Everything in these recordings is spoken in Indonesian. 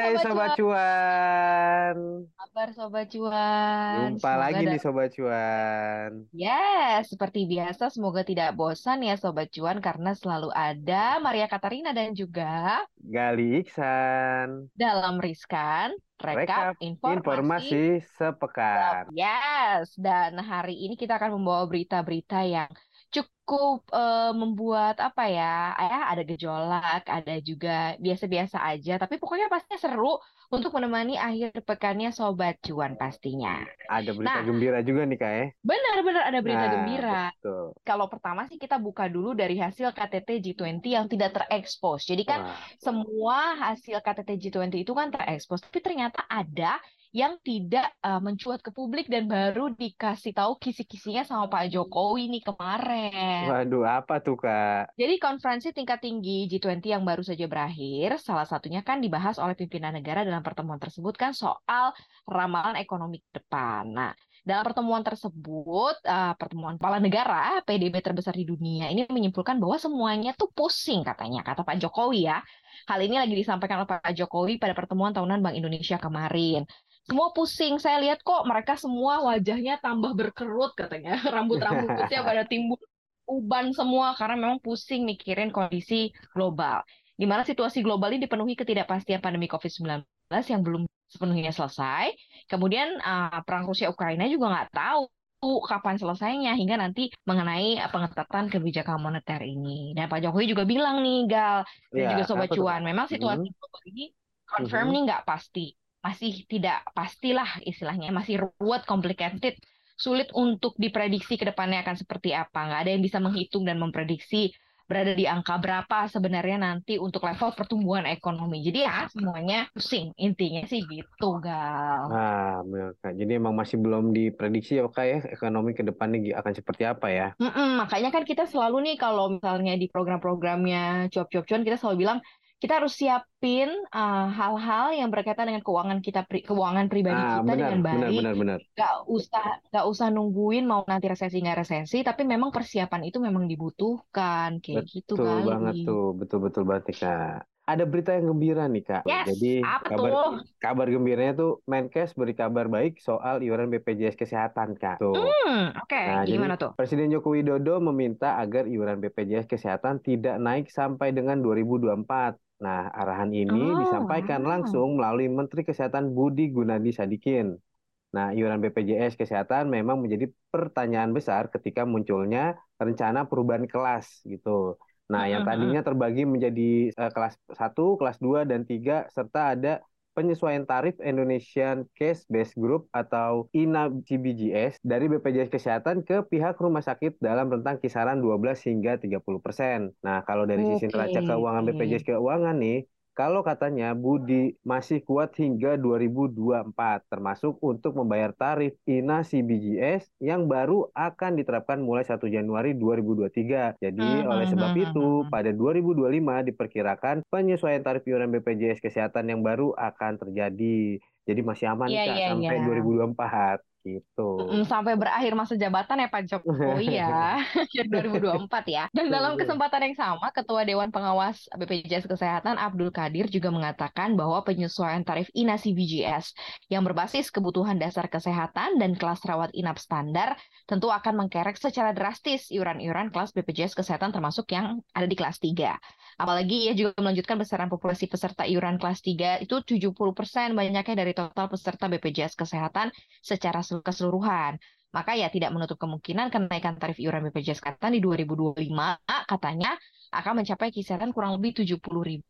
Hai Sobat Cuan. Kabar Sobat Cuan. Jumpa Semoga lagi nih Sobat Cuan. Yes, seperti biasa semoga tidak bosan ya Sobat Cuan karena selalu ada Maria Katarina dan juga Gali Iksan. dalam Riskan Rekap Rekap Informasi. Informasi sepekan. Yes, dan hari ini kita akan membawa berita-berita yang cukup eh, membuat apa ya, ya ada gejolak, ada juga biasa-biasa aja, tapi pokoknya pastinya seru untuk menemani akhir pekannya Sobat Cuan pastinya. Ada berita Nah. gembira juga nih Kak ya. Benar-benar ada berita Nah, gembira. Betul. Kalau pertama sih kita buka dulu dari hasil KTT G20 yang tidak terekspos. Jadi kan Wah, semua hasil KTT G20 itu kan terekspos, tapi ternyata ada yang tidak uh, mencuat ke publik dan baru dikasih tahu kisi-kisinya sama Pak Jokowi nih kemarin. waduh apa tuh Kak? Jadi konferensi tingkat tinggi G20 yang baru saja berakhir, salah satunya kan dibahas oleh pimpinan negara dalam pertemuan tersebut kan soal ramalan ekonomi ke depan. Nah, dalam pertemuan tersebut, uh, pertemuan kepala negara PDB terbesar di dunia ini menyimpulkan bahwa semuanya tuh pusing katanya, kata Pak Jokowi ya. Hal ini lagi disampaikan oleh Pak Jokowi pada pertemuan tahunan Bank Indonesia kemarin. Semua pusing, saya lihat kok mereka semua wajahnya tambah berkerut katanya, rambut-rambutnya pada timbul uban semua karena memang pusing mikirin kondisi global. Di mana situasi global ini dipenuhi ketidakpastian pandemi COVID-19 yang belum sepenuhnya selesai. Kemudian uh, perang Rusia Ukraina juga nggak tahu kapan selesainya hingga nanti mengenai uh, pengetatan kebijakan moneter ini. Dan Pak Jokowi juga bilang nih Gal dan Ya, juga Sobat Cuan, memang situasi Mhm. global ini confirm Mhm. nih nggak pasti, masih tidak pastilah istilahnya, masih ruwet, complicated, sulit untuk diprediksi ke depannya akan seperti apa. Nggak ada yang bisa menghitung dan memprediksi berada di angka berapa sebenarnya nanti untuk level pertumbuhan ekonomi. Jadi ya semuanya pusing, intinya sih gitu, Gal. Nah, benar Kak. Jadi emang masih belum diprediksi ya Kak ya ekonomi ke depannya akan seperti apa ya? Mm-mm, makanya kan kita selalu nih kalau misalnya di program-programnya cuap-cuap cuan kita selalu bilang kita harus siapin uh, hal-hal yang berkaitan dengan keuangan kita pri- keuangan pribadi Ah, kita benar, dengan benar, baik. benar, benar. Gak usah gak usah nungguin mau nanti resesi nggak resesi, tapi memang persiapan itu memang dibutuhkan kayak gitu Betul kali. banget tuh, betul-betul banget nih, Kak. Ada berita yang gembira nih Kak. Yes, Jadi apa kabar tuh? kabar gembiranya tuh Menkes beri kabar baik soal iuran BPJS Kesehatan Kak. Tuh. Hmm, oke, Nah, jadi gimana tuh? Presiden Joko Widodo meminta agar iuran BPJS Kesehatan tidak naik sampai dengan 2024. Nah, arahan ini Oh, disampaikan wow. langsung melalui Menteri Kesehatan Budi Gunadi Sadikin. Nah, iuran BPJS Kesehatan memang menjadi pertanyaan besar ketika munculnya rencana perubahan kelas gitu. Nah, yang tadinya terbagi menjadi eh, kelas 1, kelas 2, dan 3, serta ada penyesuaian tarif Indonesian Case Based Group atau INA CBGS dari BPJS Kesehatan ke pihak rumah sakit dalam rentang kisaran 12 hingga 30 persen. Nah, kalau dari sisi neraca keuangan BPJS Keuangan nih, kalau katanya Budi masih kuat hingga 2024, termasuk untuk membayar tarif INA CBGS yang baru akan diterapkan mulai 1 Januari 2023. Jadi Hmm, oleh hmm, sebab hmm, itu, hmm. pada 2025 diperkirakan penyesuaian tarif iuran BPJS Kesehatan yang baru akan terjadi. Jadi masih aman nih Iya, Kak iya, sampai iya. 2024 gitu. Sampai berakhir masa jabatan ya Pak Jokowi ya, 2024 ya. Dan dalam kesempatan yang sama, Ketua Dewan Pengawas BPJS Kesehatan Abdul Kadir juga mengatakan bahwa penyesuaian tarif INA CBGS yang berbasis kebutuhan dasar kesehatan dan kelas rawat inap standar tentu akan mengkerek secara drastis iuran-iuran kelas BPJS Kesehatan termasuk yang ada di kelas 3. Apalagi ia juga melanjutkan besaran populasi peserta iuran kelas 3 itu 70% banyaknya dari total peserta BPJS Kesehatan secara keseluruhan. Maka ya tidak menutup kemungkinan kenaikan tarif iuran BPJS Kesehatan di 2025 katanya akan mencapai kisaran kurang lebih 70 ribu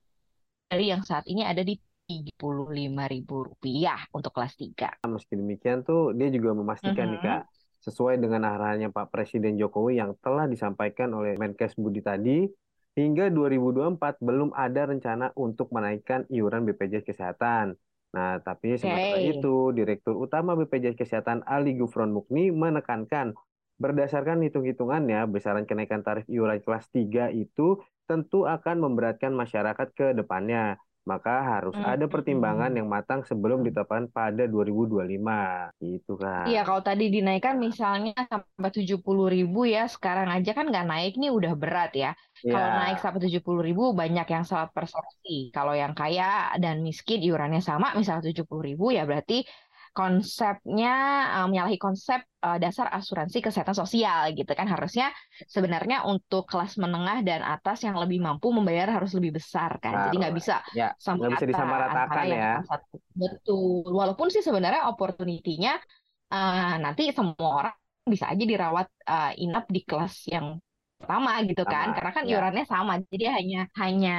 dari yang saat ini ada di 35 ribu rupiah untuk kelas 3. Meski demikian tuh dia juga memastikan nih Mhm. Kak, sesuai dengan arahannya Pak Presiden Jokowi yang telah disampaikan oleh Menkes Budi tadi, hingga 2024 belum ada rencana untuk menaikkan iuran BPJS Kesehatan. Nah, tapi sementara Oke. itu, Direktur Utama BPJS Kesehatan Ali Gufron Mukni menekankan berdasarkan hitung-hitungannya, besaran kenaikan tarif iuran kelas 3 itu tentu akan memberatkan masyarakat ke depannya. Maka harus ada pertimbangan yang matang sebelum ditetapkan pada 2025 gitu kan. Iya, kalau tadi dinaikkan misalnya sampai 70 ribu ya, sekarang aja kan nggak naik nih udah berat ya. Kalau Ya, naik sampai 70 ribu banyak yang salah persepsi. Kalau yang kaya dan miskin iurannya sama misalnya 70 ribu ya berarti konsepnya eh, menyalahi konsep eh, dasar asuransi kesehatan sosial gitu kan. Harusnya sebenarnya untuk kelas menengah dan atas yang lebih mampu membayar harus lebih besar kan. Jadi nggak bisa Ya, sama nggak bisa rata disamaratakan ya. satu. Betul. Walaupun sih sebenarnya opportunity-nya eh, nanti semua orang bisa aja dirawat eh, inap di kelas yang pertama gitu kan Sama, karena kan ya. iurannya sama jadi hanya hanya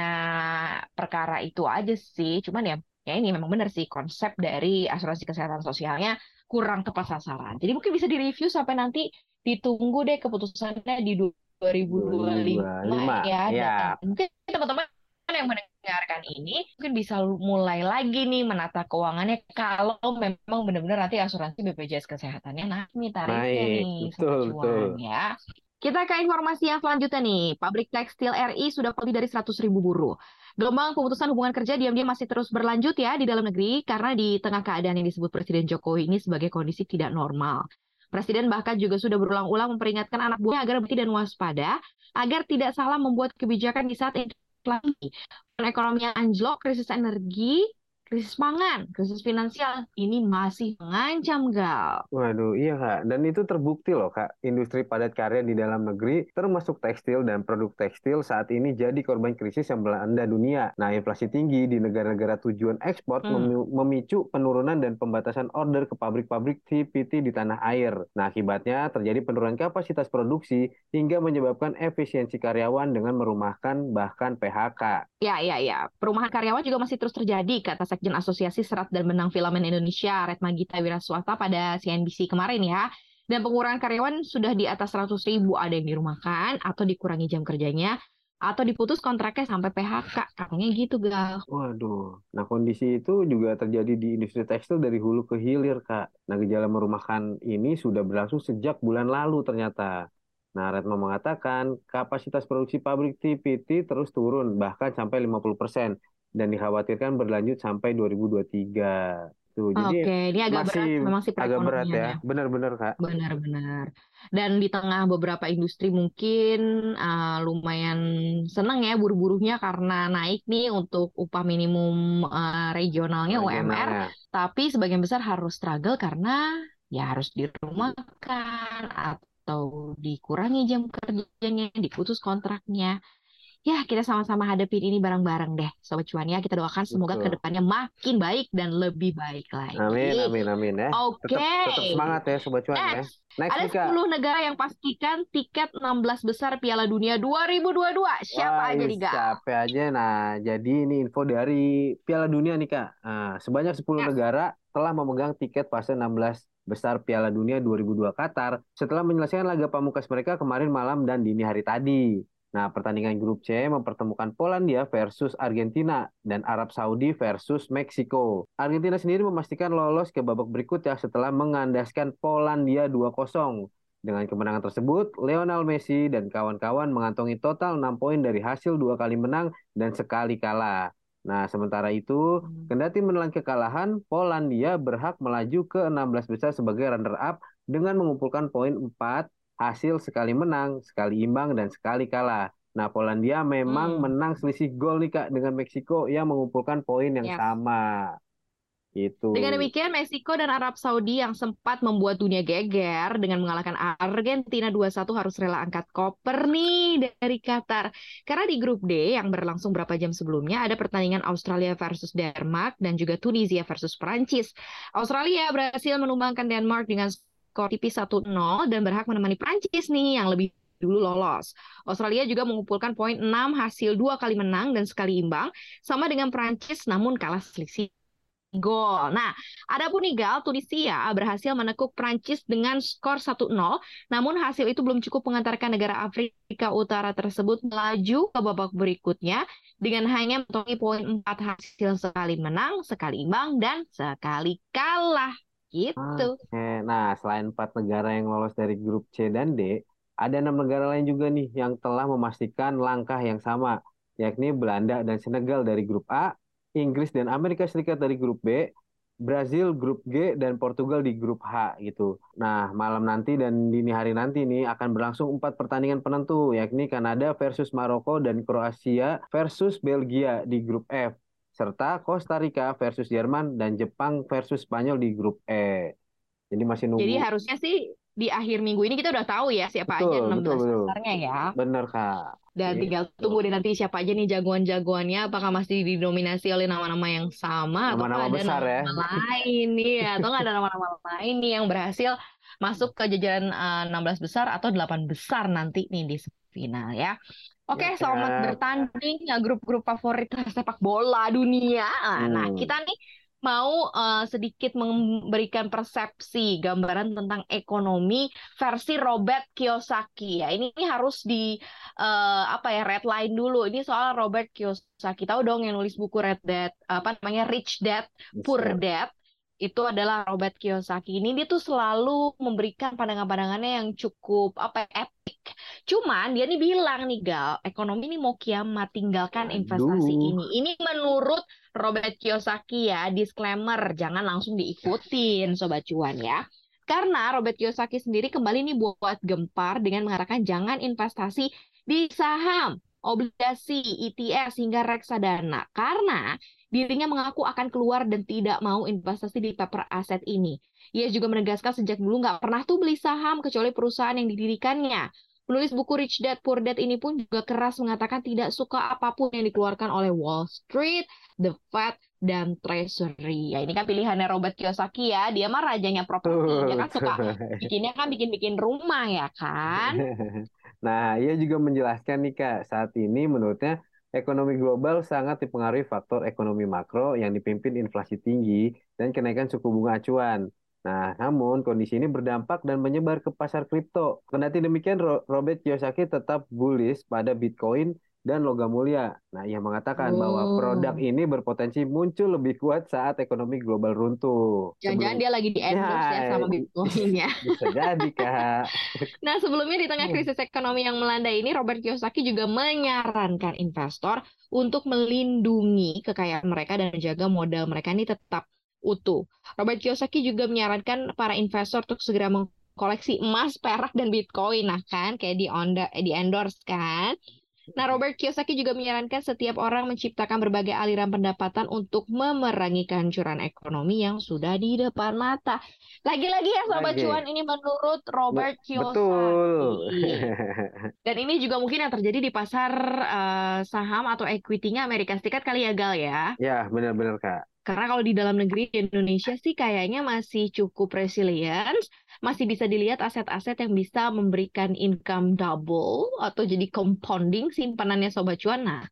perkara itu aja sih cuman ya ya ini memang benar sih konsep dari asuransi kesehatan sosialnya kurang tepat sasaran jadi mungkin bisa direview sampai nanti ditunggu deh keputusannya di 2025 2025, ya ya. dan mungkin teman-teman yang mendengarkan ini mungkin bisa mulai lagi nih menata keuangannya kalau memang benar-benar nanti asuransi BPJS kesehatannya naik nih tarifnya Naik, nih betul, betul. Ya. Kita ke informasi yang selanjutnya nih. Pabrik tekstil RI sudah lebih dari 100 ribu buruh. Gelombang pemutusan hubungan kerja diam-diam masih terus berlanjut ya di dalam negeri karena di tengah keadaan yang disebut Presiden Jokowi ini sebagai kondisi tidak normal. Presiden bahkan juga sudah berulang-ulang memperingatkan anak buahnya agar berhati dan waspada agar tidak salah membuat kebijakan di saat inflasi, perekonomian anjlok, krisis energi, krisis pangan, krisis finansial ini masih mengancam gal. Waduh, iya Kak. Dan itu terbukti loh Kak, industri padat karya di dalam negeri termasuk tekstil dan produk tekstil saat ini jadi korban krisis yang melanda dunia. Nah, inflasi tinggi di negara-negara tujuan ekspor Hmm. memi- memicu penurunan dan pembatasan order ke pabrik-pabrik CPT di tanah air. Nah, akibatnya terjadi penurunan kapasitas produksi hingga menyebabkan efisiensi karyawan dengan merumahkan bahkan PHK. Ya, ya, ya. Perumahan karyawan juga masih terus terjadi, kata Sekjen Asosiasi Serat dan Benang Filamen Indonesia, Retma Gita Wiraswata pada CNBC kemarin ya. Dan pengurangan karyawan sudah di atas 100 ribu, ada yang dirumahkan, atau dikurangi jam kerjanya, atau diputus kontraknya sampai PHK. Katanya gitu, Gal. Waduh, nah kondisi itu juga terjadi di industri tekstil dari hulu ke hilir, Kak. Nah, gejala merumahkan ini sudah berlangsung sejak bulan lalu ternyata. Nah, Retno mengatakan kapasitas produksi pabrik TPT terus turun, bahkan sampai 50%, dan dikhawatirkan berlanjut sampai 2023. Tuh, jadi Oke, ini agak berat masih memang sih agak berat ya. Benar-benar, Kak. Benar-benar. Dan di tengah beberapa industri mungkin uh, lumayan seneng ya buru-buruhnya karena naik nih untuk upah minimum uh, regionalnya UMR. Tapi sebagian besar harus struggle karena ya harus dirumahkan atau dikurangi jam kerjanya, diputus kontraknya. Ya, kita sama-sama hadapin ini bareng-bareng deh, Sobat Cuan ya. Kita doakan semoga Betul. ke depannya makin baik dan lebih baik lagi. Amin, amin, amin ya. Oke. Tetap, tetap semangat ya, Sobat Cuan ya. Next, Next ada Kak. 10 negara yang pastikan tiket 16 besar Piala Dunia 2022. Siapa Wah, aja Ga? Siapa aja? Nah, jadi ini info dari Piala Dunia nih, Kak. Nah, sebanyak 10 Ya. negara telah memegang tiket fase 16 besar Piala Dunia 2002 Qatar setelah menyelesaikan laga pamungkas mereka kemarin malam dan dini hari tadi. Nah, pertandingan grup C mempertemukan Polandia versus Argentina dan Arab Saudi versus Meksiko. Argentina sendiri memastikan lolos ke babak berikutnya setelah mengandaskan Polandia 2-0. Dengan kemenangan tersebut, Lionel Messi dan kawan-kawan mengantongi total 6 poin dari hasil dua kali menang dan sekali kalah. Nah, sementara itu, kendati menelan kekalahan, Polandia berhak melaju ke 16 besar sebagai runner-up dengan mengumpulkan poin 4 hasil sekali menang, sekali imbang, dan sekali kalah. Nah, Polandia memang Hmm. menang selisih gol nih, Kak, dengan Meksiko yang mengumpulkan poin yang Yes. sama. Gitu. Dengan demikian, Meksiko dan Arab Saudi yang sempat membuat dunia geger dengan mengalahkan Argentina 2-1 harus rela angkat koper nih dari Qatar. Karena di grup D yang berlangsung berapa jam sebelumnya ada pertandingan Australia versus Denmark dan juga Tunisia versus Prancis. Australia berhasil menumbangkan Denmark dengan skor tipis 1-0 dan berhak menemani Prancis nih yang lebih dulu lolos. Australia juga mengumpulkan poin 6 hasil dua kali menang dan sekali imbang sama dengan Prancis namun kalah selisih gol. Nah, adapun nih Gal, Tunisia berhasil menekuk Prancis dengan skor 1-0, namun hasil itu belum cukup mengantarkan negara Afrika Utara tersebut melaju ke babak berikutnya dengan hanya mengantongi poin 4 hasil sekali menang, sekali imbang, dan sekali kalah. Gitu. Oke, nah selain empat negara yang lolos dari grup C dan D, ada enam negara lain juga nih yang telah memastikan langkah yang sama, yakni Belanda dan Senegal dari grup A, Inggris dan Amerika Serikat dari grup B, Brazil grup G dan Portugal di grup H gitu. Nah, malam nanti dan dini hari nanti ini akan berlangsung empat pertandingan penentu, yakni Kanada versus Maroko dan Kroasia versus Belgia di grup F, serta Costa Rica versus Jerman dan Jepang versus Spanyol di grup E. Jadi masih nunggu. Jadi harusnya sih di akhir minggu ini kita udah tahu ya siapa aja Betul, 16 betul, besarnya ya. Bener, Kak. Dan Gitu. tinggal tunggu deh nanti siapa aja nih jagoan-jagoannya, apakah masih didominasi oleh nama-nama yang sama, atau Nama-nama ada besar ya. nama-nama lain nih, ya, atau nggak ada nama-nama lain nih yang berhasil masuk ke jajaran eh, 16 besar atau 8 besar nanti nih di final ya. Oke, Ya, selamat bertanding ya grup-grup favorit sepak bola dunia. Nah, Hmm. kita nih mau eh, sedikit memberikan persepsi gambaran tentang ekonomi versi Robert Kiyosaki ya. Ini, ini harus di eh, apa ya red line dulu. Ini soal Robert Kiyosaki. Tahu dong yang nulis buku Red Dad apa namanya Rich Dad Poor. Dad itu adalah Robert Kiyosaki. Ini dia tuh selalu memberikan pandangan-pandangannya yang cukup apa ya. Cuman dia nih bilang nih Gal, ekonomi ini mau kiamat, tinggalkan investasi Aduh. ini. Ini menurut Robert Kiyosaki ya, disclaimer, jangan langsung diikutin Sobat Cuan ya. Karena Robert Kiyosaki sendiri kembali nih buat gempar dengan mengatakan jangan investasi di saham, obligasi, ETS hingga reksadana. Karena dirinya mengaku akan keluar dan tidak mau investasi di paper aset ini. Ia juga menegaskan sejak dulu nggak pernah tuh beli saham kecuali perusahaan yang didirikannya. Penulis buku Rich Dad Poor Dad ini pun juga keras mengatakan tidak suka apa pun yang dikeluarkan oleh Wall Street, The Fed, dan Treasury. Ya ini kan pilihannya Robert Kiyosaki ya. Dia mah rajanya properti. Dia kan suka bikinnya kan bikin-bikin rumah ya kan. Nah, ia juga menjelaskan nih Kak, saat ini menurutnya ekonomi global sangat dipengaruhi faktor ekonomi makro yang dipimpin inflasi tinggi dan kenaikan suku bunga acuan. Nah, namun kondisi ini berdampak dan menyebar ke pasar kripto. Kendati demikian, Ro- Robert Kiyosaki tetap bullish pada Bitcoin dan logam mulia. Nah, ia mengatakan bahwa Oh. produk ini berpotensi muncul lebih kuat saat ekonomi global runtuh. Jangan-jangan Sebelum- dia lagi di endorse ya Ya, sama Bitcoin ya. bisa jadi, Kak. Nah, sebelumnya di tengah Hmm. krisis ekonomi yang melanda ini, Robert Kiyosaki juga menyarankan investor untuk melindungi kekayaan mereka dan jaga modal mereka ini tetap utuh. Robert Kiyosaki juga menyarankan para investor untuk segera mengkoleksi emas, perak, dan Bitcoin. Nah, kan kayak di, onda, eh, di endorse kan. Nah, Robert Kiyosaki juga menyarankan setiap orang menciptakan berbagai aliran pendapatan untuk memerangi kehancuran ekonomi yang sudah di depan mata. Lagi-lagi ya Sobat Lagi. Cuan, ini menurut Robert Kiyosaki. Betul. Dan ini juga mungkin yang terjadi di pasar eh, saham atau equity-nya Amerika Serikat kali ya, Gal ya. Ya, benar-benar Kak. Karena kalau di dalam negeri di Indonesia sih kayaknya masih cukup resilience, masih bisa dilihat aset-aset yang bisa memberikan income double atau jadi compounding simpanannya Sobat Cuan. Nah,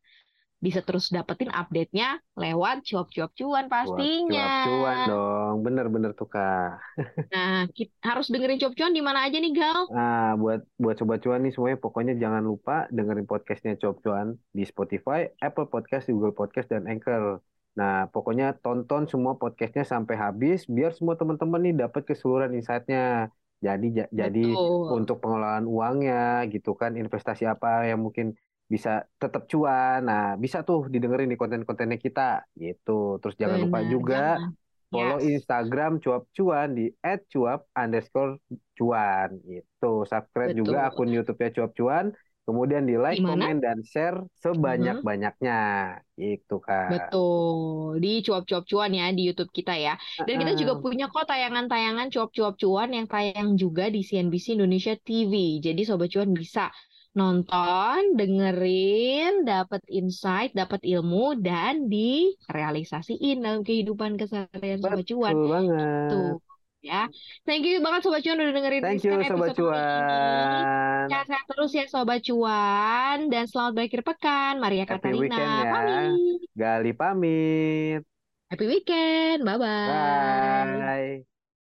bisa terus dapetin update-nya lewat cuap-cuap cuan pastinya. cuap-cuan dong. Bener-bener tuh Kak. Nah, kita harus dengerin cuap cuan di mana aja nih, Gal? Nah, buat buat sobat cuan nih semuanya pokoknya jangan lupa dengerin podcastnya Cuap Cuan di Spotify, Apple Podcast, Google Podcast, dan Anchor. Nah, pokoknya tonton semua podcastnya sampai habis biar semua teman-teman nih dapat keseluruhan insight-nya. Jadi ja- jadi untuk pengelolaan uangnya gitu kan investasi apa yang mungkin bisa tetap cuan. Nah, bisa tuh didengerin di konten-kontennya kita gitu. Terus jangan lupa Benar, juga jangan. follow Yes. Instagram cuap cuan di @cuap underscore cuan gitu. Subscribe juga Betul. akun YouTube-nya cuap cuan. Kemudian di like, Di mana? komen, dan share sebanyak-banyaknya gitu Kak. Betul, di cuap-cuap cuan ya di YouTube kita ya. Dan kita juga punya kok tayangan-tayangan cuap-cuap cuan yang tayang juga di CNBC Indonesia TV. Jadi Sobat Cuan bisa nonton, dengerin, dapat insight, dapat ilmu, dan direalisasiin dalam kehidupan keseharian Sobat Cuan. betul banget. Tuh ya. Thank you banget Sobat Cuan udah dengerin Thank you Sobat episode kali ini. Cuan. Sehat-sehat terus ya Sobat Cuan. Dan selamat berakhir pekan. Maria Happy Katarina weekend ya. pamit. Gali pamit. Happy weekend. Bye-bye. Bye.